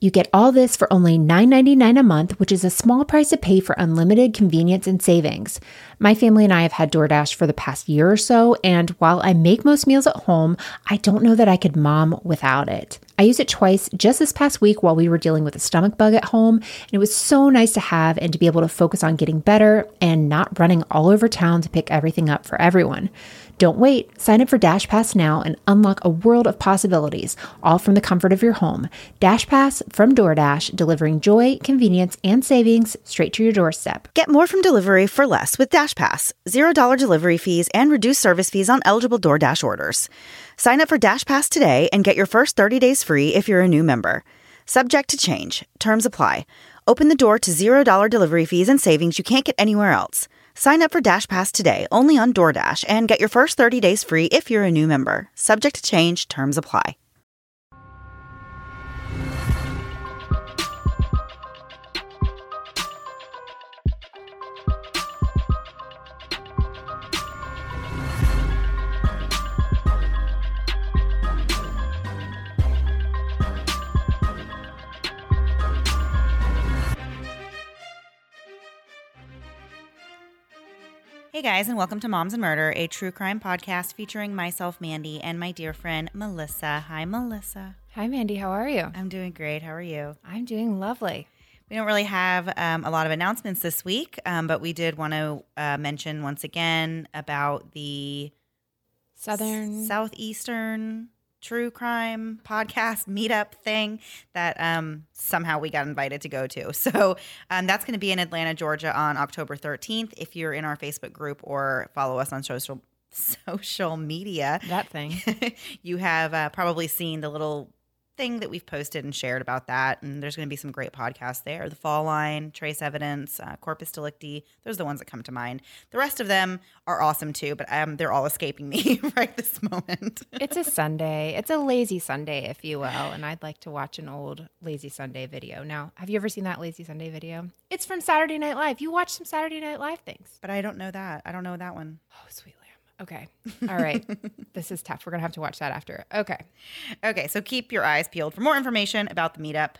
You get all this for only $9.99 a month, which is a small price to pay for unlimited convenience and savings. My family and I have had DoorDash for the past year or so, and while I make most meals at home, I don't know that I could mom without it. I used it twice just this past week while we were dealing with a stomach bug at home, and it was so nice to have and to be able to focus on getting better and not running all over town to pick everything up for everyone. Don't wait. Sign up for Dash Pass now and unlock a world of possibilities, all from the comfort of your home. Dash Pass from DoorDash, delivering joy, convenience, and savings straight to your doorstep. Get more from delivery for less with Dash Pass. $0 delivery fees and reduced service fees on eligible DoorDash orders. Sign up for Dash Pass today and get your first 30 days free if you're a new member. Subject to change. Terms apply. Open the door to $0 delivery fees and savings you can't get anywhere else. Sign up for Dash Pass today only on DoorDash and get your first 30 days free if you're a new member. Subject to change, terms apply. Hey guys, and welcome to Moms and Murder, a true crime podcast featuring myself, Mandy, and my dear friend, Melissa. Hi, Melissa. Hi, Mandy. How are you? I'm doing great. How are you? I'm doing lovely. We don't really have um, a lot of announcements this week, um, but we did want to uh, mention once again about the Southern Southeastern true crime podcast meetup thing that um, somehow we got invited to go to. So um, that's going to be in Atlanta, Georgia on October 13th. If you're in our Facebook group or follow us on social social media, that thing, you have uh, probably seen the little thing that we've posted and shared about that. And there's going to be some great podcasts there. The Fall Line, Trace Evidence, uh, Corpus Delicti. Those are the ones that come to mind. The rest of them are awesome too, but um, they're all escaping me right this moment. it's a Sunday. It's a lazy Sunday, if you will. And I'd like to watch an old Lazy Sunday video. Now, have you ever seen that Lazy Sunday video? It's from Saturday Night Live. You watch some Saturday Night Live things. But I don't know that. I don't know that one. Oh, sweet Okay. All right. this is tough. We're going to have to watch that after. Okay. Okay. So keep your eyes peeled for more information about the meetup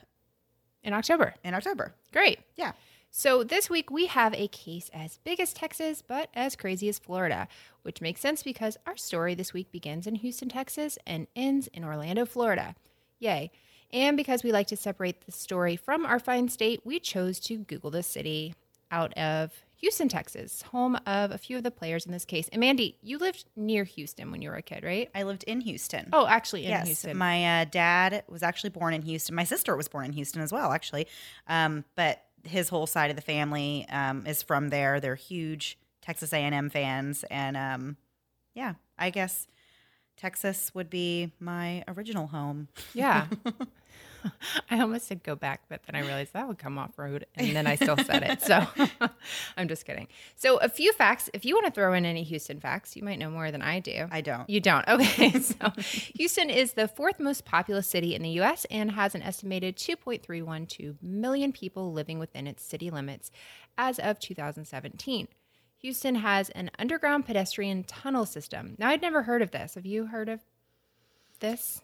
in October. In October. Great. Yeah. So this week we have a case as big as Texas, but as crazy as Florida, which makes sense because our story this week begins in Houston, Texas and ends in Orlando, Florida. Yay. And because we like to separate the story from our fine state, we chose to Google the city out of Houston, Texas, home of a few of the players in this case. And Mandy, you lived near Houston when you were a kid, right? I lived in Houston. Oh, actually, in yes, Houston. My uh, dad was actually born in Houston. My sister was born in Houston as well, actually. Um, but his whole side of the family um, is from there. They're huge Texas A&M fans, and um, yeah, I guess Texas would be my original home. Yeah. I almost said go back, but then I realized that would come off road, and then I still said it. So I'm just kidding. So a few facts. If you want to throw in any Houston facts, you might know more than I do. I don't. You don't. Okay. so Houston is the fourth most populous city in the U.S. and has an estimated 2.312 million people living within its city limits as of 2017. Houston has an underground pedestrian tunnel system. Now, I'd never heard of this. Have you heard of this?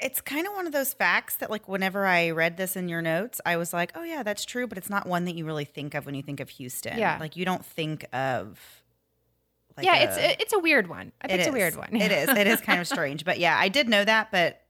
It's kind of one of those facts that like whenever i read this in your notes i was like oh yeah that's true but it's not one that you really think of when you think of houston yeah like you don't think of like yeah a, it's it's a weird one i think it it's is. a weird one it is it is kind of strange but yeah i did know that but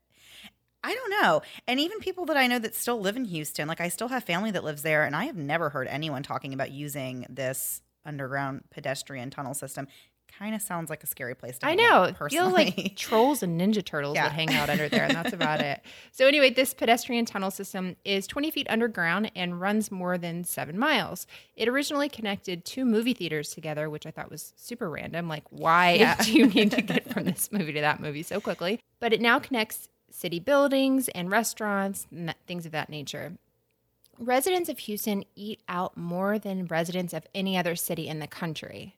I don't know. And even people that I know that still live in Houston, like I still have family that lives there, and I have never heard anyone talking about using this underground pedestrian tunnel system. Kind of sounds like a scary place to I know. out, Feel personally. like trolls and ninja turtles Yeah. that hang out under there, and that's about it. So, anyway, this pedestrian tunnel system is 20 feet underground and runs more than seven miles. It originally connected two movie theaters together, which I thought was super random. Like, why Yeah. do you need to get from this movie to that movie so quickly? But it now connects city buildings and restaurants and things of that nature. Residents of Houston eat out more than residents of any other city in the country,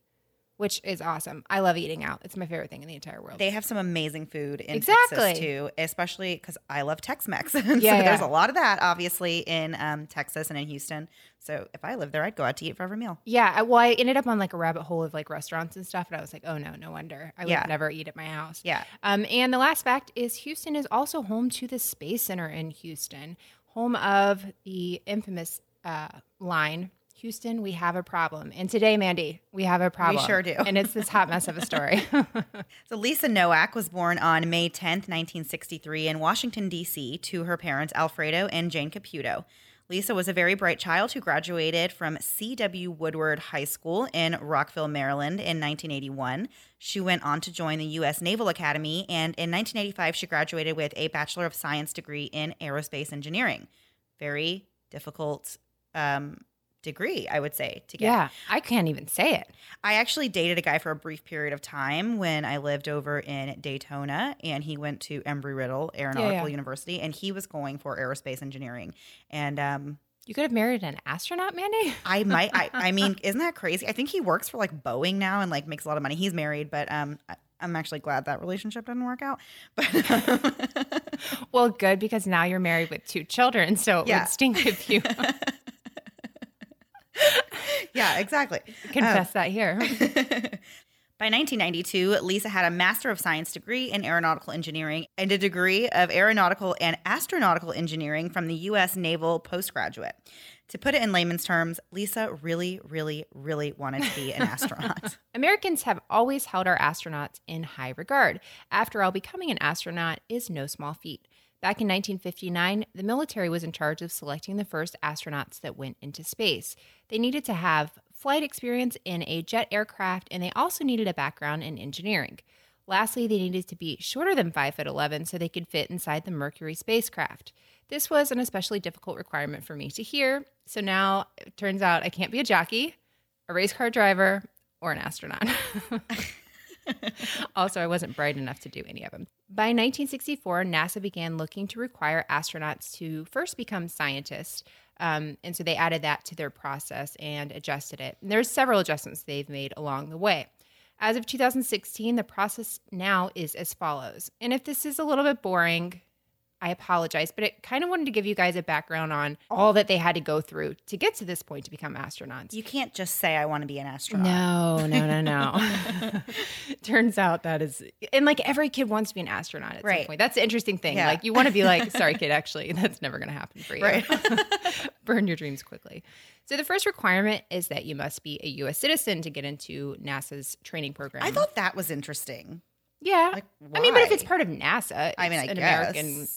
which is awesome. I love eating out. It's my favorite thing in the entire world. They have some amazing food in Exactly. Texas too, especially because I love Tex-Mex. so Yeah, there's a lot of that, obviously, in um, Texas and in Houston. So if I lived there, I'd go out to eat for every meal. yeah, I- well, I ended up on like a rabbit hole of like restaurants and stuff, and I was like, oh no, no wonder. I would Yeah. never eat at my house. Yeah. Um, and the last fact is Houston is also home to the Space Center in Houston, home of the infamous uh, line. Houston, we have a problem. And today, Mandy, we have a problem. We sure do. And it's this hot mess of a story. So Lisa Nowak was born on May 10th, 1963 in Washington, D.C. to her parents Alfredo and Jane Caputo. Lisa was a very bright child who graduated from C.W. Woodward High School in Rockville, Maryland in 1981. She went on to join the U.S. Naval Academy, and in 1985, she graduated with a Bachelor of Science degree in Aerospace Engineering. Very difficult um, degree, I would say, to get. yeah, I can't even say it. I actually dated a guy for a brief period of time when I lived over in Daytona, and he went to Embry Riddle Aeronautical yeah. University, and he was going for aerospace engineering. And um, You could have married an astronaut, Mandy. I might, I, I mean, isn't that crazy? I think he works for like Boeing now and like makes a lot of money. He's married, but um, I, I'm actually glad that relationship didn't work out. But um, Well, good because now you're married with two children, so it Yeah. would stink if you yeah, exactly. confess um, that here. By 1992, Lisa had a Master of Science degree in aeronautical engineering and a degree of aeronautical and astronautical engineering from the U.S. Naval postgraduate. To put it in layman's terms, Lisa really, really, really wanted to be an astronaut. Americans have always held our astronauts in high regard. After all, becoming an astronaut is no small feat. Back in 1959, the military was in charge of selecting the first astronauts that went into space. They needed to have flight experience in a jet aircraft, and they also needed a background in engineering. Lastly, they needed to be shorter than 5 foot 11 so they could fit inside the Mercury spacecraft. This was an especially difficult requirement for me to hear, so now it turns out I can't be a jockey, a race car driver, or an astronaut. also, I wasn't bright enough to do any of them. By 1964, NASA began looking to require astronauts to first become scientists. Um, and so they added that to their process and adjusted it. And there's several adjustments they've made along the way. As of 2016, the process now is as follows. And if this is a little bit boring, I apologize, but it kind of wanted to give you guys a background on all that they had to go through to get to this point to become astronauts. you can't just say, I want to be an astronaut. No, no, no, no. Turns out that is, and like every kid wants to be an astronaut at some point. That's the interesting thing. Yeah. Like you want to be like, sorry, kid, actually, that's never going to happen for you. Right. Burn your dreams quickly. So the first requirement is that you must be a U.S. citizen to get into NASA's training program. I thought that was interesting. yeah. Like, I mean, but if it's part of NASA, I mean, I an guess. American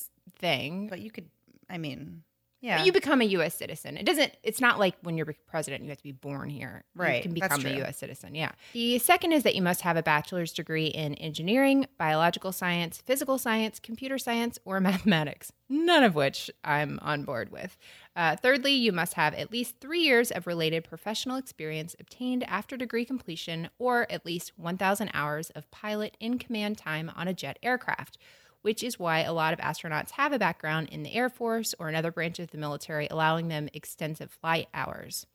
thing. But you could, I mean, yeah. You become a U.S. citizen. It doesn't. It's not like when you're president, you have to be born here. Right, You can become a. U.S. citizen. Yeah. The second is that you must have a bachelor's degree in engineering, biological science, physical science, computer science, or mathematics. None of which I'm on board with. Uh, thirdly, you must have at least three years of related professional experience obtained after degree completion, or at least 1,000 hours of pilot in command time on a jet aircraft which is why a lot of astronauts have a background in the Air Force or another branch of the military, allowing them extensive flight hours.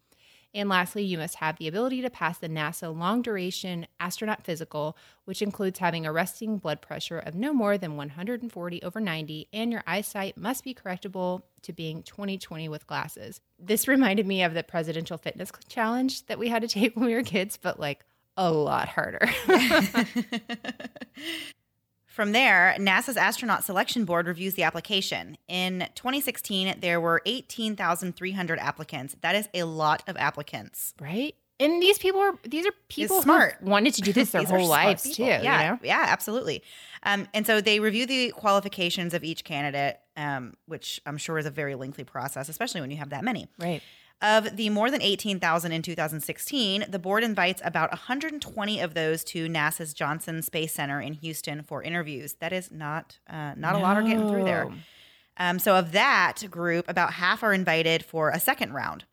And lastly, you must have the ability to pass the NASA long duration astronaut physical, which includes having a resting blood pressure of no more than 140 over 90, and your eyesight must be correctable to being 20/20 with glasses. This reminded me of the presidential fitness challenge that we had to take when we were kids, but like a lot harder. From there, NASA's Astronaut Selection Board reviews the application. In 2016, there were 18,300 applicants. That is a lot of applicants. right? And these people are these are people smart. who wanted to do this their whole lives people. too. Yeah, You know? yeah, absolutely. Um, and so they review the qualifications of each candidate, um, which I'm sure is a very lengthy process, especially when you have that many. Right. Of the more than 18,000 in 2016, the board invites about 120 of those to NASA's Johnson Space Center in Houston for interviews. That is not uh, not a lot are getting through there. Um, so of that group, about half are invited for a second round.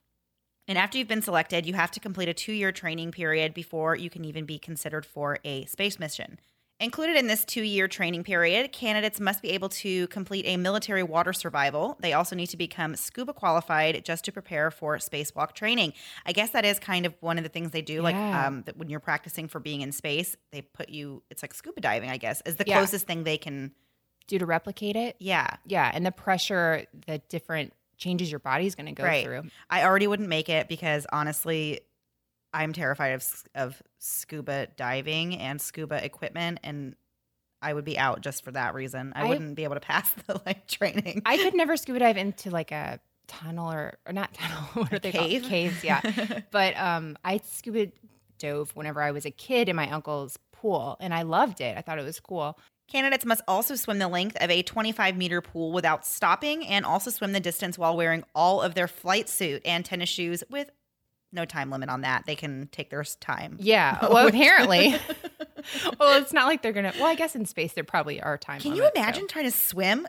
And after you've been selected, you have to complete a two-year training period before you can even be considered for a space mission. Included in this two year training period, candidates must be able to complete a military water survival. They also need to become scuba qualified just to prepare for spacewalk training. I guess that is kind of one of the things they do. Like um, that when you're practicing for being in space, they put you, it's like scuba diving, I guess, is the Yeah. closest thing they can. Do to replicate it. Yeah. Yeah. And the pressure, the different changes your body's gonna go Right. through. I already wouldn't make it because honestly, I'm terrified of of scuba diving and scuba equipment, and I would be out just for that reason. I, I- wouldn't be able to pass the like training. I could never scuba dive into like a tunnel or or not tunnel. What are they cave? called? Caves, yeah. but um, I scuba dove whenever I was a kid in my uncle's pool, and I loved it. I thought it was cool. Candidates must also swim the length of a 25 meter pool without stopping, and also swim the distance while wearing all of their flight suit and tennis shoes with no time limit on that. They can take their time. Yeah. Well, apparently. well, it's not like they're gonna. Well, I guess in space there probably are time. Can you limits, so- imagine trying to swim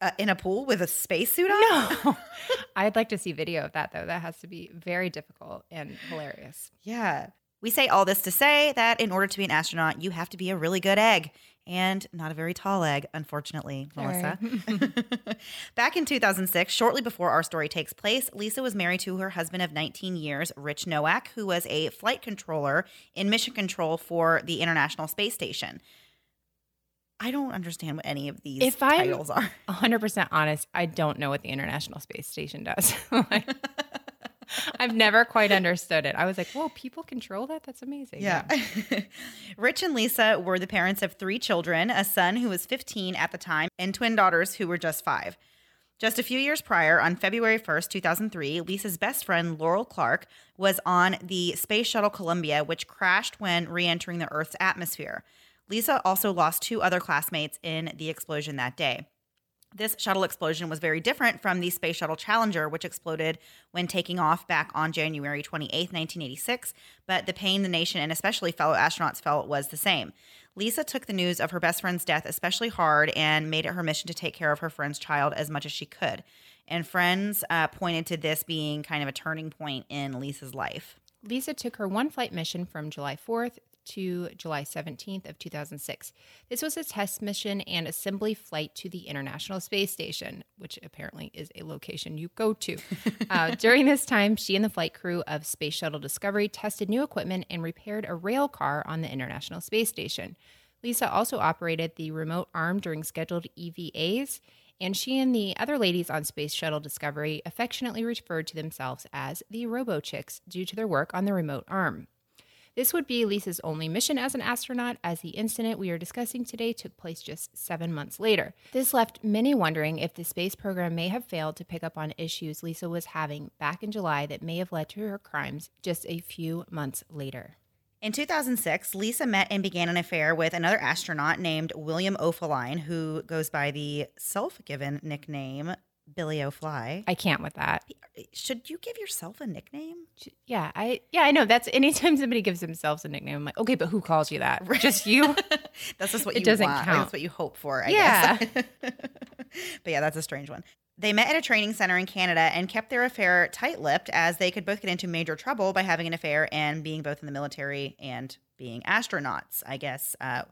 uh, in a pool with a spacesuit on? No. I'd like to see video of that though. That has to be very difficult and hilarious. Yeah. We say all this to say that in order to be an astronaut, you have to be a really good egg and not a very tall egg, unfortunately, Melissa. Back in 2006, shortly before our story takes place, Lisa was married to her husband of 19 years, Rich Nowak, who was a flight controller in mission control for the International Space Station. I don't understand what any of these If I'm- titles are. 100% honest, I don't know what the International Space Station does. Like, I've never quite understood it. I was like, whoa, people control that? That's amazing. Yeah. Rich and Lisa were the parents of three children a son who was 15 at the time, and twin daughters who were just five. Just a few years prior, on February 1st, 2003, Lisa's best friend, Laurel Clark, was on the Space Shuttle Columbia, which crashed when re entering the Earth's atmosphere. Lisa also lost two other classmates in the explosion that day. This shuttle explosion was very different from the Space Shuttle Challenger, which exploded when taking off back on January 28, 1986. But the pain the nation and especially fellow astronauts felt was the same. Lisa took the news of her best friend's death especially hard and made it her mission to take care of her friend's child as much as she could. And friends uh, pointed to this being kind of a turning point in Lisa's life. Lisa took her one flight mission from July 4th to July 17th of 2006. This was a test mission and assembly flight to the International Space Station, which apparently is a location you go to. uh, during this time, she and the flight crew of Space Shuttle Discovery tested new equipment and repaired a rail car on the International Space Station. Lisa also operated the remote arm during scheduled EVAs, and she and the other ladies on Space Shuttle Discovery affectionately referred to themselves as the Robo Chicks due to their work on the remote arm. This would be Lisa's only mission as an astronaut, as the incident we are discussing today took place just seven months later. This left many wondering if the space program may have failed to pick up on issues Lisa was having back in July that may have led to her crimes just a few months later. In 2006, Lisa met and began an affair with another astronaut named William Oefelein, who goes by the self given nickname Billy O'Fly. I can't with that. Should you give yourself a nickname? Yeah, I yeah, I know. That's anytime somebody gives themselves a nickname, I'm like, okay, but who calls you that? Just you? That's just what It you doesn't want. Count. That's what you hope for, I Yeah. guess. but yeah, that's a strange one. They met at a training center in Canada and kept their affair tight lipped as they could both get into major trouble by having an affair and being both in the military and being astronauts. I guess uh,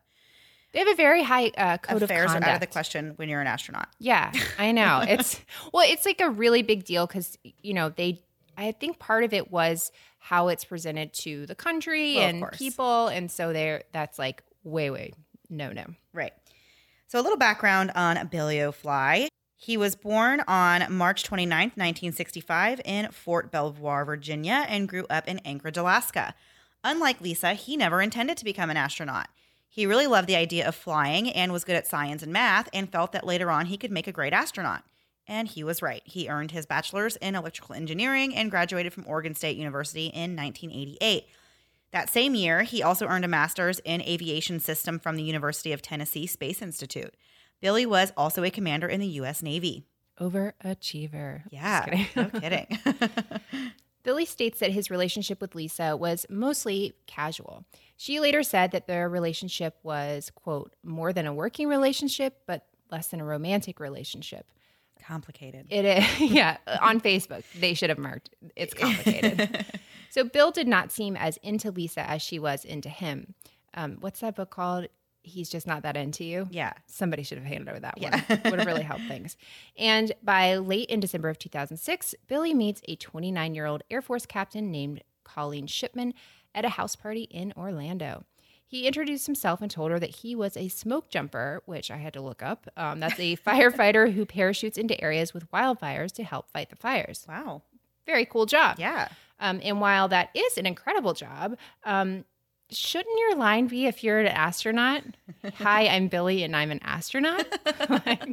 They have a very high uh, code affairs of are out of the question when you're an astronaut. Yeah, I know. It's well, it's like a really big deal because you know they. I think part of it was how it's presented to the country Well, and people, and so there that's like way, way no, no. Right. So, a little background on Billy O'Fly. He was born on March 29th, 1965, in Fort Belvoir, Virginia, and grew up in Anchorage, Alaska. Unlike Lisa, he never intended to become an astronaut. He really loved the idea of flying and was good at science and math, and felt that later on he could make a great astronaut. And he was right. He earned his bachelor's in electrical engineering and graduated from Oregon State University in 1988. That same year, he also earned a master's in aviation system from the University of Tennessee Space Institute. Billy was also a commander in the U.S. Navy. Overachiever. Yeah, kidding. no kidding. Billy states that his relationship with Lisa was mostly casual. She later said that their relationship was, quote, more than a working relationship, but less than a romantic relationship. Complicated. It is, yeah. On Facebook, they should have marked it's complicated. so Bill did not seem as into Lisa as she was into him. Um, what's that book called? He's just not that into you. Yeah. Somebody should have handed over that one. Yeah. Would have really helped things. And by late in December of 2006, Billy meets a 29 year old Air Force captain named Colleen Shipman at a house party in Orlando. He introduced himself and told her that he was a smoke jumper, which I had to look up. Um, that's a firefighter who parachutes into areas with wildfires to help fight the fires. Wow. Very cool job. Yeah. Um, and while that is an incredible job, um, shouldn't your line be if you're an astronaut? Hi, I'm Billy and I'm an astronaut. like,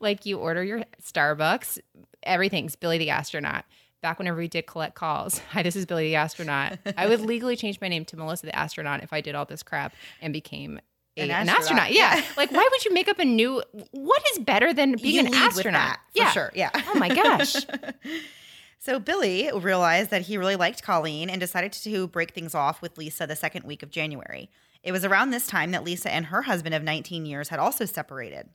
like you order your Starbucks, everything's Billy the astronaut. Back whenever we did collect calls, hi, this is Billy the astronaut. I would legally change my name to Melissa the astronaut if I did all this crap and became a, An an, astronaut, astronaut. Yeah. like why would you make up a new? What is better than being You an astronaut? that, for yeah, sure. Yeah. Oh my gosh. So Billy realized that he really liked Colleen and decided to break things off with Lisa the second week of January. It was around this time that Lisa and her husband of 19 years had also separated.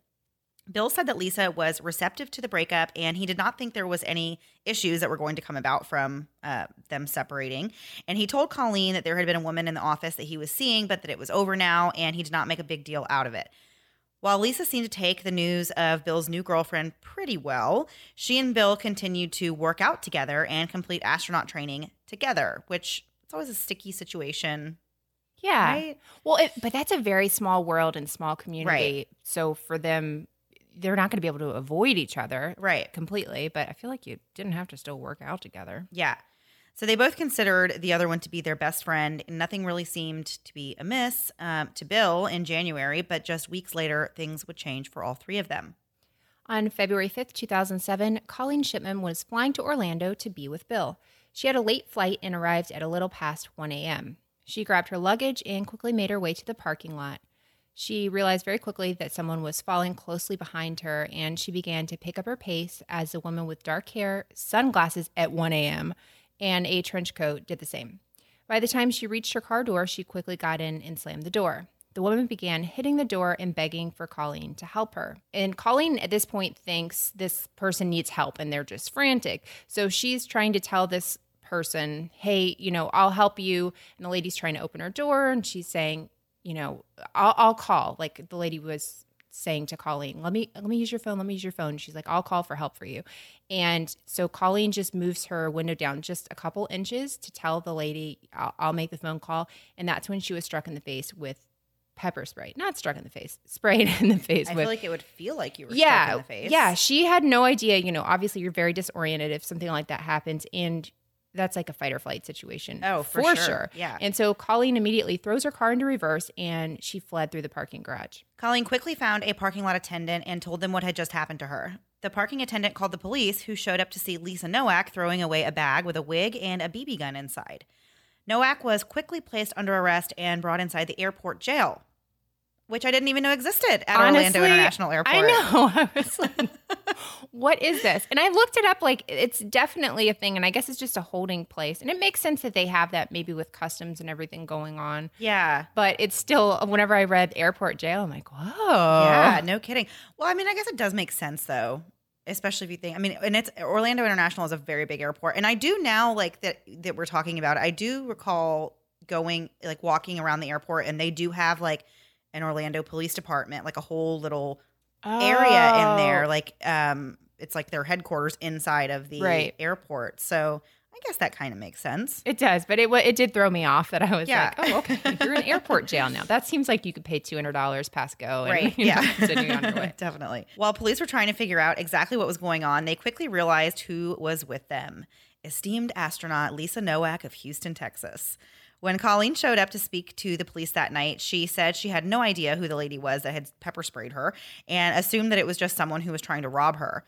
Bill said that Lisa was receptive to the breakup and he did not think there was any issues that were going to come about from uh, them separating. And he told Colleen that there had been a woman in the office that he was seeing, but that it was over now and he did not make a big deal out of it. While Lisa seemed to take the news of Bill's new girlfriend pretty well, she and Bill continued to work out together and complete astronaut training together, which it's always a sticky situation. Yeah. Right? Well, it, but that's a very small world and small community. Right. So for them, they're not going to be able to avoid each other Right. completely. But I feel like you didn't have to still work out together. Yeah. So they both considered the other one to be their best friend. and Nothing really seemed to be amiss um, to Bill in January, but just weeks later, things would change for all three of them. On February 5th, 2007, Colleen Shipman was flying to Orlando to be with Bill. She had a late flight and arrived at a little past 1 a.m. She grabbed her luggage and quickly made her way to the parking lot. She realized very quickly that someone was following closely behind her, and she began to pick up her pace as a woman with dark hair, sunglasses at 1 a.m., and a trench coat did the same. By the time she reached her car door, she quickly got in and slammed the door. The woman began hitting the door and begging for Colleen to help her. And Colleen at this point thinks this person needs help and they're just frantic. So she's trying to tell this person, hey, you know, I'll help you. And the lady's trying to open her door and she's saying, you know, I'll, I'll call. Like the lady was saying to Colleen, let me let me use your phone, let me use your phone. She's like, I'll call for help for you. And so Colleen just moves her window down just a couple inches to tell the lady, I'll, I'll make the phone call. And that's when she was struck in the face with pepper spray. Not struck in the face, sprayed in the face I with feel like it would feel like you were yeah, stuck in the face. Yeah, she had no idea. You know, obviously you're very disoriented if something like that happens, and that's like a fight or flight situation. Oh, for sure. Yeah. And so Colleen immediately throws her car into reverse, and she fled through the parking garage. Colleen quickly found a parking lot attendant and told them what had just happened to her. The parking attendant called the police, who showed up to see Lisa Nowak throwing away a bag with a wig and a BB gun inside. Nowak was quickly placed under arrest and brought inside the airport jail, which I didn't even know existed at Orlando International Airport. I know. I was like, what is this? And I looked it up. Like, it's definitely a thing. And I guess it's just a holding place. And it makes sense that they have that maybe with customs and everything going on. Yeah. But it's still, whenever I read airport jail, I'm like, whoa. Yeah, no kidding. Well, I mean, I guess it does make sense though, especially if you think. I mean, and it's Orlando International is a very big airport, and I do now like that that we're talking about. it, I do recall going like walking around the airport, and they do have like an Orlando Police Department, like a whole little area in there. Oh. Like, um, it's like their headquarters inside of the Right. airport. So I guess that kind of makes sense. It does, but it it did throw me off that I was Yeah. like, oh, okay, you're in airport jail now. That seems like you could pay two hundred dollars pass go, and, Right. you know, Yeah. on your way. Definitely. While police were trying to figure out exactly what was going on, they quickly realized who was with them esteemed astronaut Lisa Nowak of Houston, Texas. When Colleen showed up to speak to the police that night, she said she had no idea who the lady was that had pepper sprayed her and assumed that it was just someone who was trying to rob her.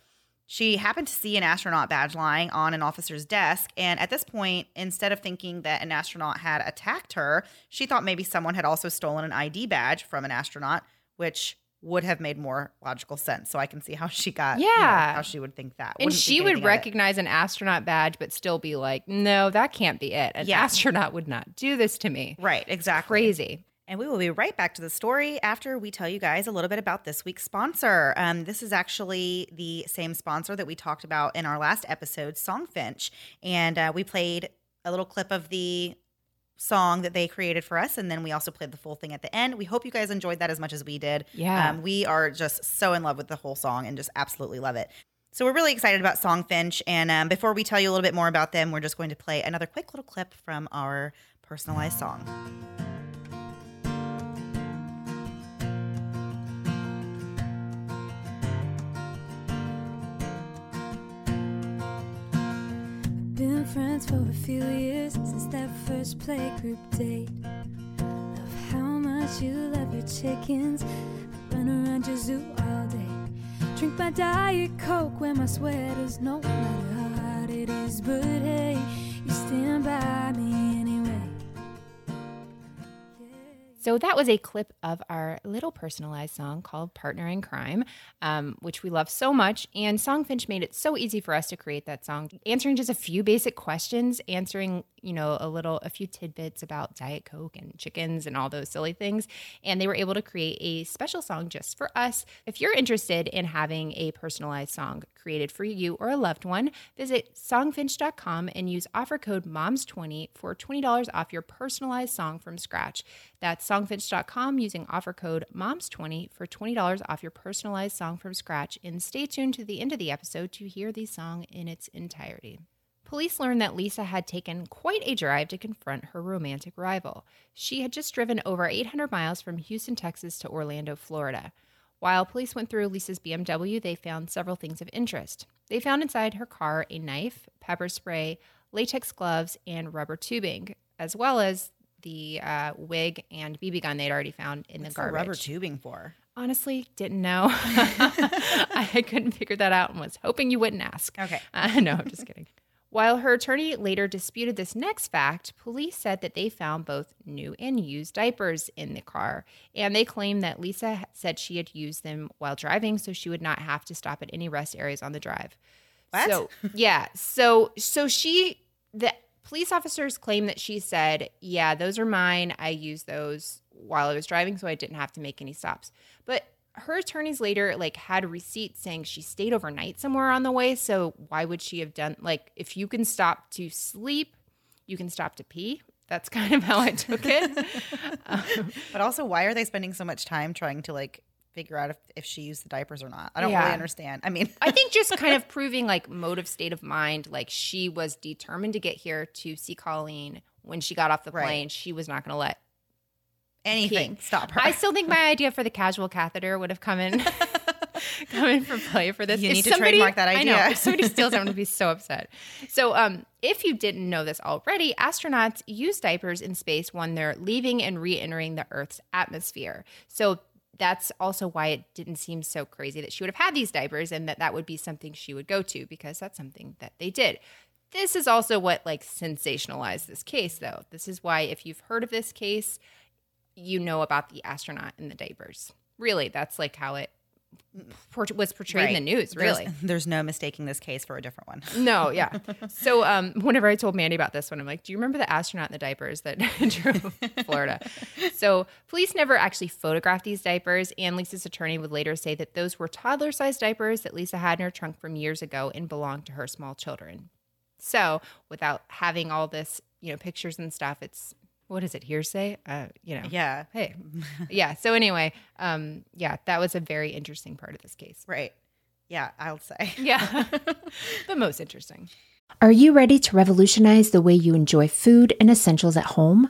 She happened to see an astronaut badge lying on an officer's desk. And at this point, instead of thinking that an astronaut had attacked her, she thought maybe someone had also stolen an ID badge from an astronaut, which would have made more logical sense. So I can see how she got, you know, Yeah. how she would think that. And Wouldn't she would anything of it. recognize an astronaut badge, but still be like, no, that can't be it. An Yeah. astronaut would not do this to me. Right, exactly. Crazy. And we will be right back to the story after we tell you guys a little bit about this week's sponsor. Um, this is actually the same sponsor that we talked about in our last episode, Songfinch. And uh, we played a little clip of the song that they created for us. And then we also played the full thing at the end. We hope you guys enjoyed that as much as we did. Yeah. Um, we are just so in love with the whole song and just absolutely love it. So we're really excited about Songfinch. And um, before we tell you a little bit more about them, we're just going to play another quick little clip from our personalized song. Been friends for a few years since that first playgroup date. Love how much you love your chickens. Run around your zoo all day. Drink my diet coke, wear my sweaters, no matter how hot it is. But hey, you stand by me So that was a clip of our little personalized song called Partner in Crime, um, which we love so much. And Songfinch made it so easy for us to create that song, answering just a few basic questions, answering, you know, a little, a few tidbits about Diet Coke and chickens and all those silly things. And they were able to create a special song just for us. If you're interested in having a personalized song created for you or a loved one, visit songfinch.com and use offer code MOMS20 for $20 off your personalized song from scratch. That's songfinch.com using offer code MOMS20 for $20 off your personalized song from scratch. And stay tuned to the end of the episode to hear the song in its entirety. Police learned that Lisa had taken quite a drive to confront her romantic rival. She had just driven over 800 miles from Houston, Texas to Orlando, Florida. While police went through Lisa's BMW, they found several things of interest. They found inside her car a knife, pepper spray, latex gloves, and rubber tubing, as well as the uh, wig and BB gun they'd already found in What's the the garbage. rubber tubing for? Honestly, didn't know. I couldn't figure that out and was hoping you wouldn't ask. Okay. Uh, no, I'm just kidding. While her attorney later disputed this next fact, police said that they found both new and used diapers in the car. And they claimed that Lisa said she had used them while driving so she would not have to stop at any rest areas on the drive. What? So, yeah. So, so she, the police officers claim that she said, Yeah, those are mine. I used those while I was driving so I didn't have to make any stops. But her attorneys later like had receipts saying she stayed overnight somewhere on the way so why would she have done like if you can stop to sleep you can stop to pee that's kind of how i took it um, But also, why are they spending so much time trying to like figure out if, if she used the diapers or not? I don't Yeah. really understand. I mean, i think just kind of proving like motive state of mind like she was determined to get here to see colleen when she got off the Right. plane she was not going to let anything stop her. I still think my idea for the casual catheter would have come in come in for play for this. You If need to somebody- trademark that I know. idea. If somebody steals I'm gonna be so upset. So um if you didn't know this already, astronauts use diapers in space when they're leaving and re-entering the Earth's atmosphere. So that's also why it didn't seem so crazy that she would have had these diapers and that that would be something she would go to because that's something that they did. This is also what like sensationalized this case though. This is why if you've heard of this case, you know about the astronaut and the diapers. Really, that's like how it was portrayed in the Right. news. There's- Really, there's, no mistaking this case for a different one. no, yeah. So, um, whenever I told Mandy about this one, I'm like, "Do you remember the astronaut in the diapers that drove Florida?" So, police never actually photographed these diapers, and Lisa's attorney would later say that those were toddler-sized diapers that Lisa had in her trunk from years ago and belonged to her small children. So, without having all this, you know, pictures and stuff, it's what is it hearsay? Uh, you know, Yeah, hey yeah so anyway um yeah that was a very interesting part of this case right. Yeah, I'll say. yeah the most interesting Are you ready to revolutionize the way you enjoy food and essentials at home?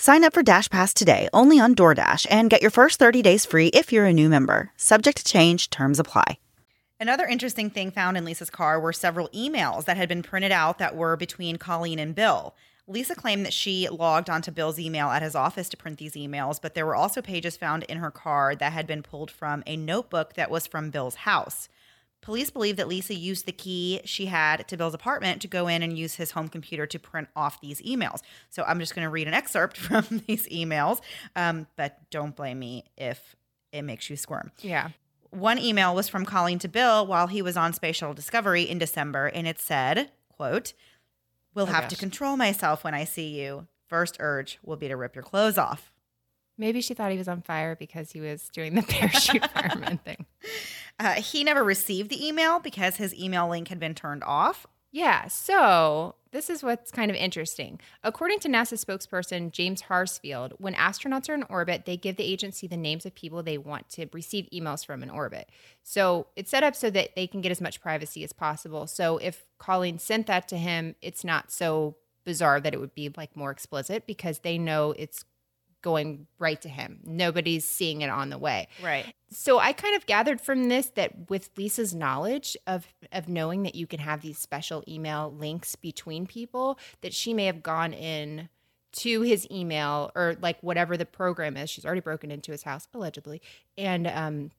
Sign up for Dash Pass today only on DoorDash and get your first 30 days free if you're a new member. Subject to change, terms apply. Another interesting thing found in Lisa's car were several emails that had been printed out that were between Colleen and Bill. Lisa claimed that she logged onto Bill's email at his office to print these emails, but there were also pages found in her car that had been pulled from a notebook that was from Bill's house. Police believe that Lisa used the key she had to Bill's apartment to go in and use his home computer to print off these emails. So I'm just going to read an excerpt from these emails, um, but don't blame me if it makes you squirm. Yeah. One email was from Colleen to Bill while he was on Space Shuttle Discovery in December, and it said, quote, We'll Oh, have gosh. to control myself when I see you. First urge will be to rip your clothes off. Maybe she thought he was on fire because he was doing the parachute fireman thing. Uh, he never received the email because his email link had been turned off. Yeah, so this is what's kind of interesting. According to NASA spokesperson James Hartsfield, when astronauts are in orbit, they give the agency the names of people they want to receive emails from in orbit. So it's set up so that they can get as much privacy as possible. So if Colleen sent that to him, it's not so bizarre that it would be like more explicit because they know it's going right to him. Nobody's seeing it on the way Right. so I kind of gathered from this that with Lisa's knowledge of of knowing that you can have these special email links between people, that she may have gone in to his email or like whatever the program is. She's already broken into his house allegedly, and um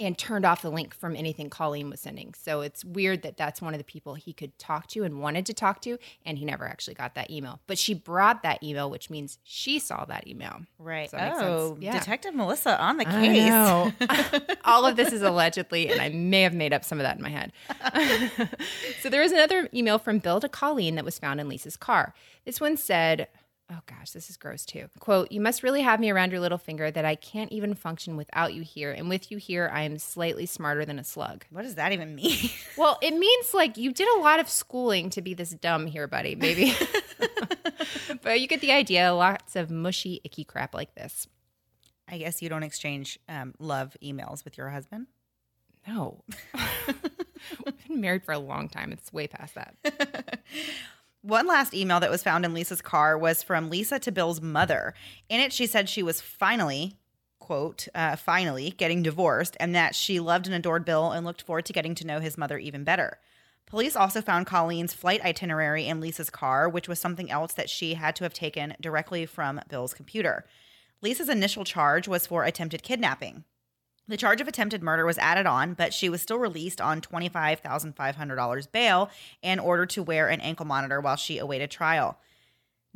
and turned off the link from anything Colleen was sending. So it's weird that that's one of the people he could talk to and wanted to talk to, and he never actually got that email. But she brought that email, which means she saw that email. Right. That make oh, sense? oh, Yeah. Detective Melissa on the I case. know. All of this is allegedly, and I may have made up some of that in my head. so there was another email from Bill to Colleen that was found in Lisa's car. This one said, Oh gosh, this is gross too. Quote, You must really have me around your little finger that I can't even function without you here. And with you here, I am slightly smarter than a slug. what does that even mean? Well, it means like you did a lot of schooling to be this dumb here, buddy, maybe. but you get the idea. Lots of mushy, icky crap like this. I guess you don't exchange um, love emails with your husband. No. We've been married for a long time. It's way past that. One last email that was found in Lisa's car was from Lisa to Bill's mother. In it, she said she was finally, quote, uh, finally getting divorced and that she loved and adored Bill and looked forward to getting to know his mother even better. Police also found Colleen's flight itinerary in Lisa's car, which was something else that she had to have taken directly from Bill's computer. Lisa's initial charge was for attempted kidnapping. The charge of attempted murder was added on, but she was still released on $25,500 bail and ordered to wear an ankle monitor while she awaited trial.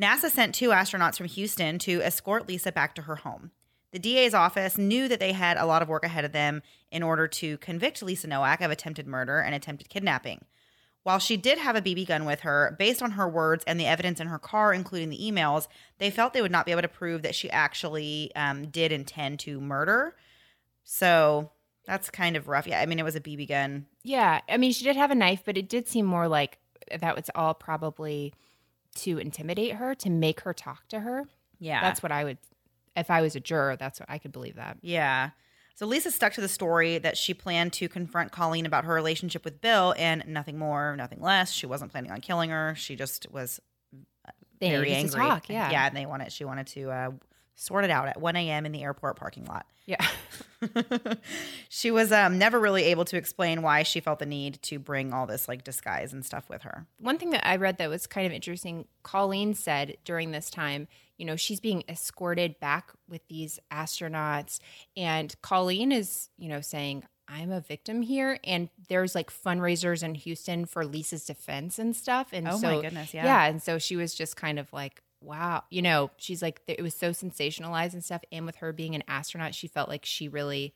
NASA sent two astronauts from Houston to escort Lisa back to her home. The DA's office knew that they had a lot of work ahead of them in order to convict Lisa Nowak of attempted murder and attempted kidnapping. While she did have a BB gun with her, based on her words and the evidence in her car, including the emails, they felt they would not be able to prove that she actually um, did intend to murder. So that's kind of rough. Yeah, I mean, it was a BB gun. Yeah, I mean, she did have a knife, but it did seem more like that was all probably to intimidate her, to make her talk to her. Yeah. That's what I would, if I was a juror, that's what I could believe that. Yeah. So Lisa stuck to the story that she planned to confront Colleen about her relationship with Bill and nothing more, nothing less. She wasn't planning on killing her. She just was They very angry. talk, yeah. Yeah. And they wanted, she wanted to uh, sort it out at 1 a.m. in the airport parking lot. Yeah. she was um, never really able to explain why she felt the need to bring all this like disguise and stuff with her. One thing that I read that was kind of interesting, Colleen said during this time, you know, she's being escorted back with these astronauts. And Colleen is, you know, saying, I'm a victim here. And there's like fundraisers in Houston for Lisa's defense and stuff. And Oh so, my goodness, yeah. Yeah. And so she was just kind of like, wow. You know, she's like, it was so sensationalized and stuff. And with her being an astronaut, she felt like she really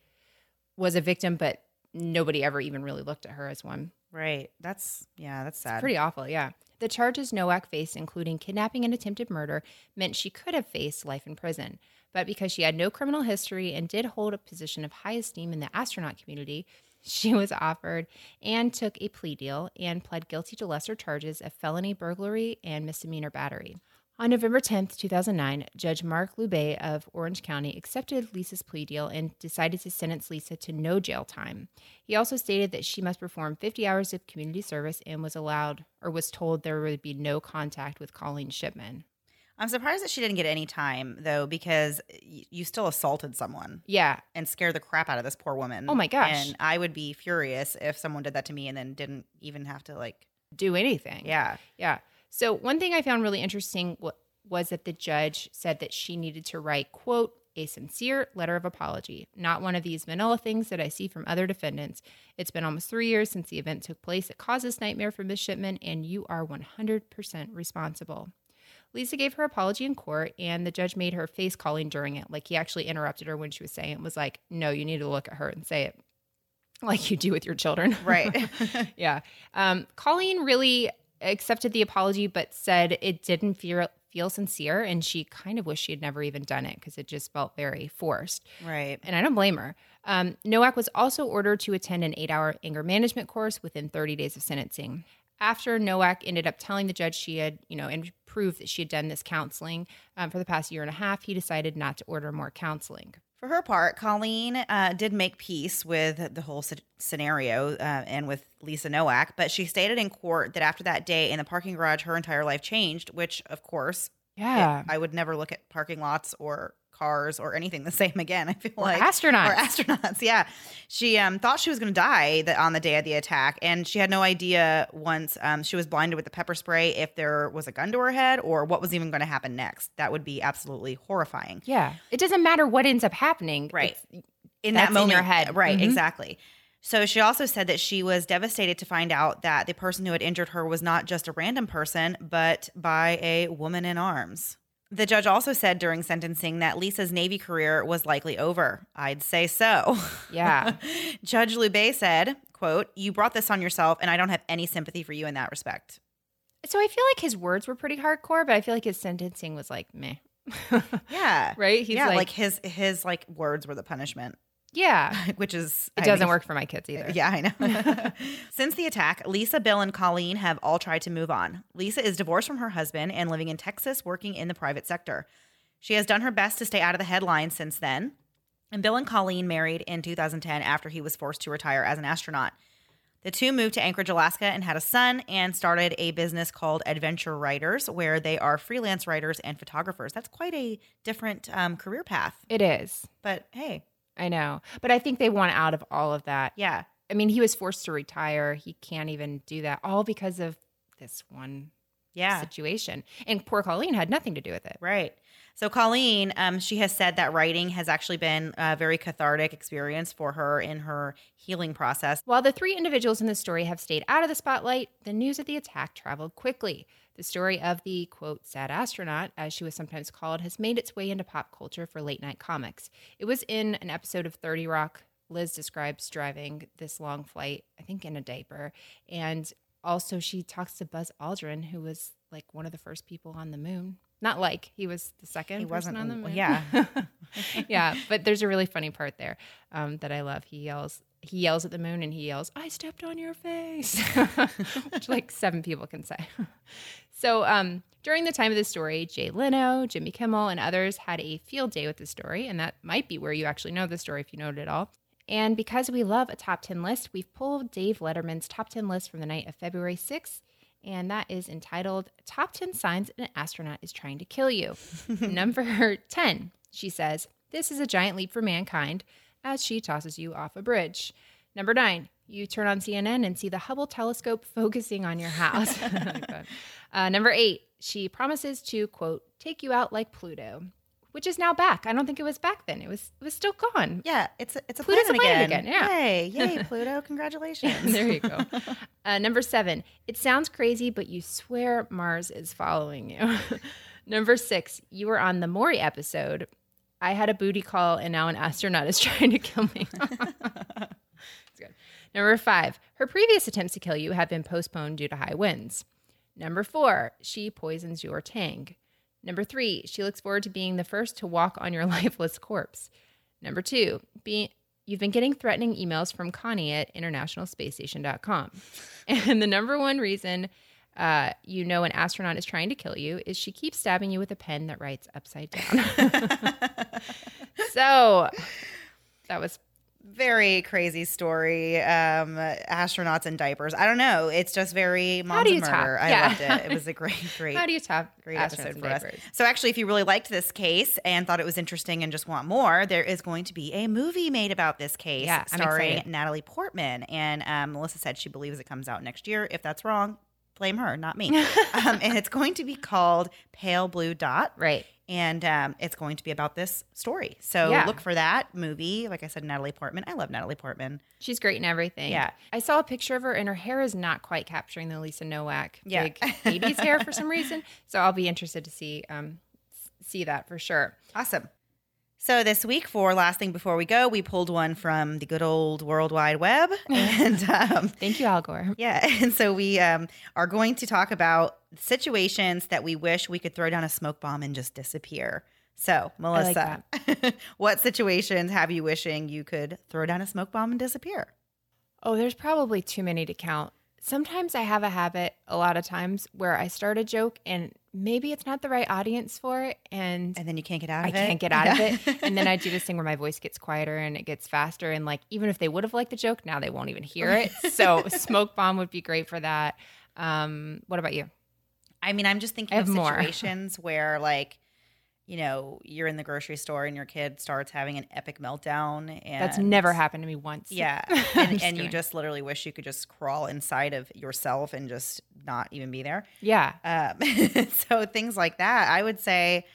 was a victim, but nobody ever even really looked at her as one. Right. That's, yeah, that's sad. Pretty awful, yeah. The charges Nowak faced, including kidnapping and attempted murder, meant she could have faced life in prison. But because she had no criminal history and did hold a position of high esteem in the astronaut community, she was offered and took a plea deal and pled guilty to lesser charges of felony burglary and misdemeanor battery. On November 10th, 2009, Judge Mark Lubet of Orange County accepted Lisa's plea deal and decided to sentence Lisa to no jail time. He also stated that she must perform 50 hours of community service and was allowed or was told there would be no contact with Colleen Shipman. I'm surprised that she didn't get any time though, because y- you still assaulted someone Yeah. and scared the crap out of this poor woman. Oh my gosh. And I would be furious if someone did that to me and then didn't even have to like, Do anything. yeah. Yeah. So one thing I found really interesting wa- was that the judge said that she needed to write, quote, a sincere letter of apology, not one of these vanilla things that I see from other defendants. It's been almost three years since the event took place that caused this nightmare for Ms. Shipman, and you are 100% responsible. Lisa gave her apology in court, and the judge made her face Colleen during it. Like he actually interrupted her when she was saying it, was like, no, you need to look at her and say it like you do with your children. Right. yeah. Um, Colleen really accepted the apology, but said it didn't feel feel sincere, and she kind of wished she had never even done it because it just felt very forced. right. And I don't blame her. Um, Nowak was also ordered to attend an eight-hour anger management course within 30 days of sentencing. After Nowak ended up telling the judge she had, you know, and proved that she had done this counseling um, for the past year and a half, he decided not to order more counseling. For her part, Colleen uh, did make peace with the whole sce- scenario uh, and with Lisa Nowak, but she stated in court that after that day in the parking garage, her entire life changed, which, of course, it- Yeah. I would never look at parking lots or cars or anything the same again. I feel Or like astronauts. or astronauts. Yeah, she um, thought she was going to die the, on the day of the attack, and she had no idea once um, she was blinded with the pepper spray if there was a gun to her head or what was even going to happen next. That would be absolutely horrifying. Yeah. It doesn't matter what ends up happening. Right. In that in moment, your head. right? Mhm. Exactly. So she also said that she was devastated to find out that the person who had injured her was not just a random person, but by a woman in arms. The judge also said during sentencing that Lisa's Navy career was likely over. I'd say so. Yeah. judge Lubet said, quote, You brought this on yourself, and I don't have any sympathy for you in that respect. So I feel like his words were pretty hardcore, but I feel like his sentencing was like meh. Yeah. Right? He's yeah, like, like- his his like words were the punishment, Yeah. which is It I doesn't mean- work for my kids either. Yeah, I know. Since the attack, Lisa, Bill, and Colleen have all tried to move on. Lisa is divorced from her husband and living in Texas, working in the private sector. She has done her best to stay out of the headlines since then. And Bill and Colleen married in 2010 after he was forced to retire as an astronaut. The two moved to Anchorage, Alaska, and had a son and started a business called Adventure Writers, where they are freelance writers and photographers. That's quite a different um, career path. It is. But hey, I know. But I think they want out of all of that. yeah, I mean, he was forced to retire. He can't even do that all because of this one yeah. situation. And poor Colleen had nothing to do with it. Right. So Colleen, um, she has said that writing has actually been a very cathartic experience for her in her healing process. While the three individuals in the story have stayed out of the spotlight, the news of the attack traveled quickly. The story of the quote, sad astronaut, as she was sometimes called, has made its way into pop culture for late night comics. It was in an episode of 30 Rock. Liz describes driving this long flight, I think in a diaper, and also she talks to Buzz Aldrin, who was like one of the first people on the moon. Not like he was the second He person wasn't- on the moon. yeah. yeah. But there's a really funny part there um, that I love. He yells, he yells at the moon and he yells, "I stepped on your face," which like seven people can say. So um, during the time of the story, Jay Leno, Jimmy Kimmel, and others had a field day with the story, and that might be where you actually know the story if you know it at all. And because we love a top 10 list, we've pulled Dave Letterman's top 10 list from the night of February 6th, and that is entitled Top 10 Signs an Astronaut is Trying to Kill You. Number 10, she says, This is a giant leap for mankind as she tosses you off a bridge. Number 9, you turn on CNN and see the Hubble telescope focusing on your house. I like that. uh, number 8, she promises to, quote, take you out like Pluto. Which is now back. I don't think it was back then. It was it was still gone. Yeah, it's a, it's a Pluto's a planet, planet again. again, yeah. Yay, yay, Pluto! Congratulations. there you go. Uh, number seven, it sounds crazy, but you swear Mars is following you. number six, you were on the Maury episode. I had a booty call, and now an astronaut is trying to kill me. Number five, her previous attempts to kill you have been postponed due to high winds. Number four, she poisons your tang. Number three, she looks forward to being the first to walk on your lifeless corpse. Number two, being you've been getting threatening emails from Connie at internationalspacestation.com. And the number one reason uh, you know an astronaut is trying to kill you is she keeps stabbing you with a pen that writes upside down. so that was very crazy story. Um, astronauts in diapers. I don't know. It's just very How do and you top- murder. I yeah. loved it. It was a great, great. how do you top Great episode for us. So, actually, if you really liked this case and thought it was interesting and just want more, there is going to be a movie made about this case Yeah, starring. Natalie Portman. And um, Melissa said she believes it comes out next year. If that's wrong, blame her, not me. um, and it's going to be called Pale Blue Dot. Right. And um, it's going to be about this story. So Yeah. look for that movie. Like I said, Natalie Portman. I love Natalie Portman. She's great in everything. Yeah. I saw a picture of her and her hair is not quite capturing the Lisa Nowak Yeah. big 80s hair for some reason. So I'll be interested to see um see that for sure. Awesome. So this week, for last thing before we go, we pulled one from the good old World Wide Web, and um, Thank you, Al Gore. yeah, and so we um, are going to talk about situations that we wish we could throw down a smoke bomb and just disappear. So, like Melissa, what situations have you wishing you could throw down a smoke bomb and disappear? Oh, there's probably too many to count. Sometimes I have a habit, a lot of times, where I start a joke and maybe it's not the right audience for it. And And then you can't get out I of it. I can't get out of it. And then I do this thing where my voice gets quieter and it gets faster. And like, even if they would have liked the joke, now they won't even hear it. So, smoke bomb would be great for that. Um, what about you? I mean, I'm just thinking I of more. situations where, like, you know, you're in the grocery store and your kid starts having an epic meltdown, and That's never happened to me once. Yeah, and, and you just literally wish you could just crawl inside of yourself and just not even be there. yeah. Um, so things like that, I would say,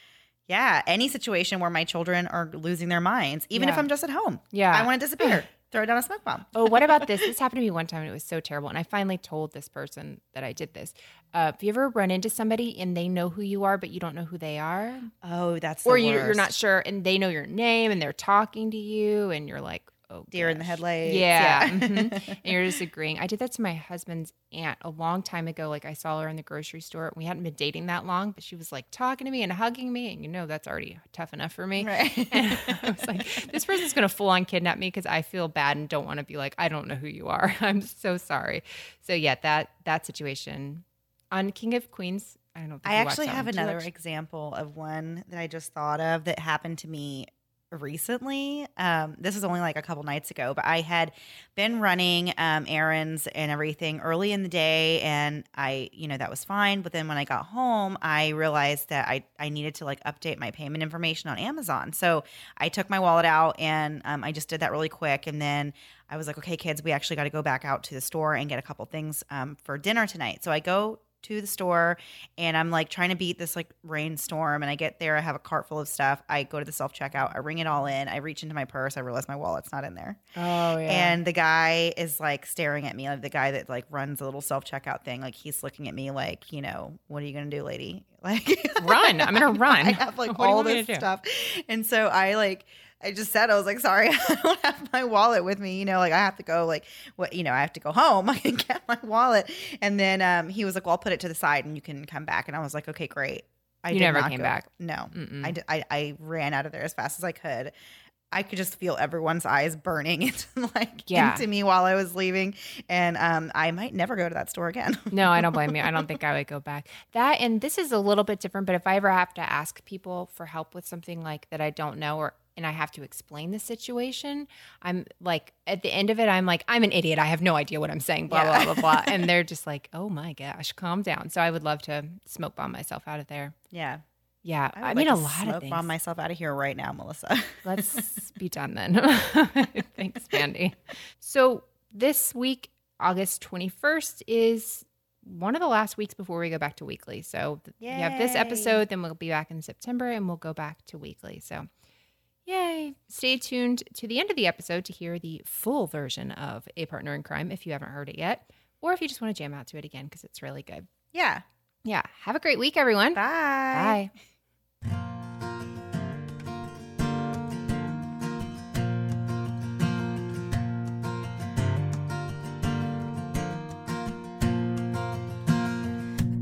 yeah, any situation where my children are losing their minds, even if I'm just at home, Yeah. I want to disappear. Throw down a smoke bomb. Oh, what about this? This happened to me one time and it was so terrible. And I finally told this person that I did this. Uh, have you ever run into somebody and they know who you are, but you don't know who they are? Oh, that's or you, you're not sure and they know your name and they're talking to you and you're like, oh, deer in the gosh. headlights. Yeah. yeah. mhm. And you're just agreeing. I did that to my husband's aunt a long time ago. Like I saw her in the grocery store. We hadn't been dating that long, but she was like talking to me and hugging me. And you know, that's already tough enough for me. Right. And I was like, this person's going to full on kidnap me because I feel bad and don't want to be like, I don't know who you are. I'm so sorry. So yeah, that, that situation on King of Queens. I don't know. if I actually have one. Did you another example of one that I just thought of that happened to me recently. Um, this was only like a couple nights ago, but I had been running um, errands and everything early in the day, and I, you know, that was fine. But then when I got home, I realized that I I needed to like update my payment information on Amazon. So I took my wallet out and um, I just did that really quick, and then. I was like, okay, kids, we actually got to go back out to the store and get a couple things um, for dinner tonight. So I go to the store and I'm like trying to beat this like rainstorm. And I get there, I have a cart full of stuff. I go to the self checkout, I ring it all in, I reach into my purse, I realize my wallet's not in there. Oh, yeah. And the guy is like staring at me, like the guy that like runs a little self checkout thing. Like he's looking at me like, you know, what are you gonna do, lady? Like run. I'm going to run. I have like What all this stuff. And so I like I just said I was like, sorry, I don't have my wallet with me. You know, like I have to go, like what, you know, I have to go home. I can get my wallet. And then um, he was like, well, I'll put it to the side and you can come back. And I was like, okay, great. I You never came go- back? No, I, did, I I ran out of there as fast as I could. I could just feel everyone's eyes burning into like Yeah. into me while I was leaving, and um, I might never go to that store again. No, I don't blame you. I don't think I would go back. That and this is a little bit different, but if I ever have to ask people for help with something like that I don't know or and I have to explain the situation, I'm like at the end of it, I'm like, I'm an idiot. I have no idea what I'm saying, blah, Yeah. blah, blah, blah. And they're just like, oh my gosh, calm down. So I would love to smoke bomb myself out of there. yeah, Yeah. would I, like mean, a lot smoke of things. bomb myself out of here right now, Melissa. Let's be done then. Thanks, Mandy. So this week, August 21st, is one of the last weeks before we go back to weekly. So th- we have this episode, then we'll be back in September and we'll go back to weekly. So yay. Stay tuned to the end of the episode to hear the full version of A Partner in Crime if you haven't heard it yet, or if you just want to jam out to it again because it's really good. yeah. Yeah. Have a great week, everyone. Bye. Bye.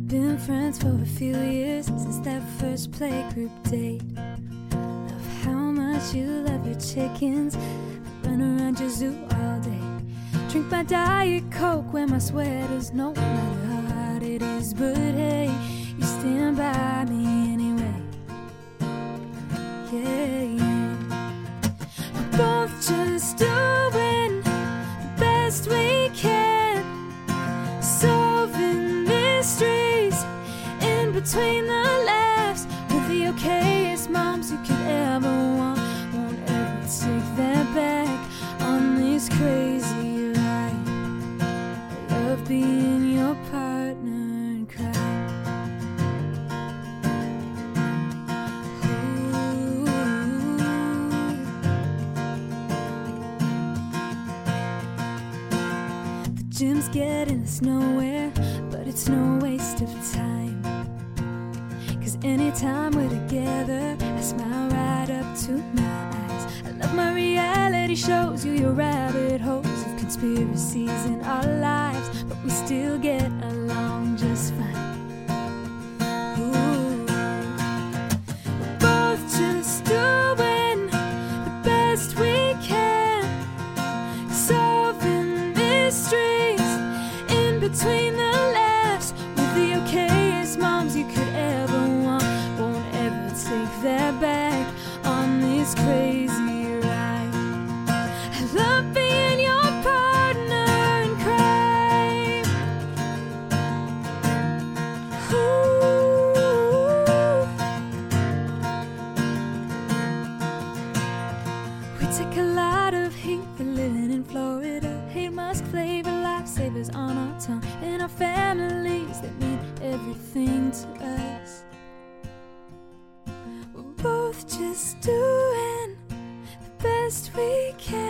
Been friends for a few years since that first playgroup date. Much you love your chickens. Run around your zoo all day. Drink my diet coke, wear my sweaters. No matter how hot it is, but hey, you stand by me anyway. Yeah, yeah. We're both just doing the best we can solving mysteries in between the laughs us nowhere, but it's no waste of time. Cause anytime we're together, I smile right up to my eyes. I love my reality shows you your rabbit holes of conspiracies in our lives, but we still get Hate musk flavor lifesavers on our tongue. And our families that mean everything to us. We're both just doing the best we can.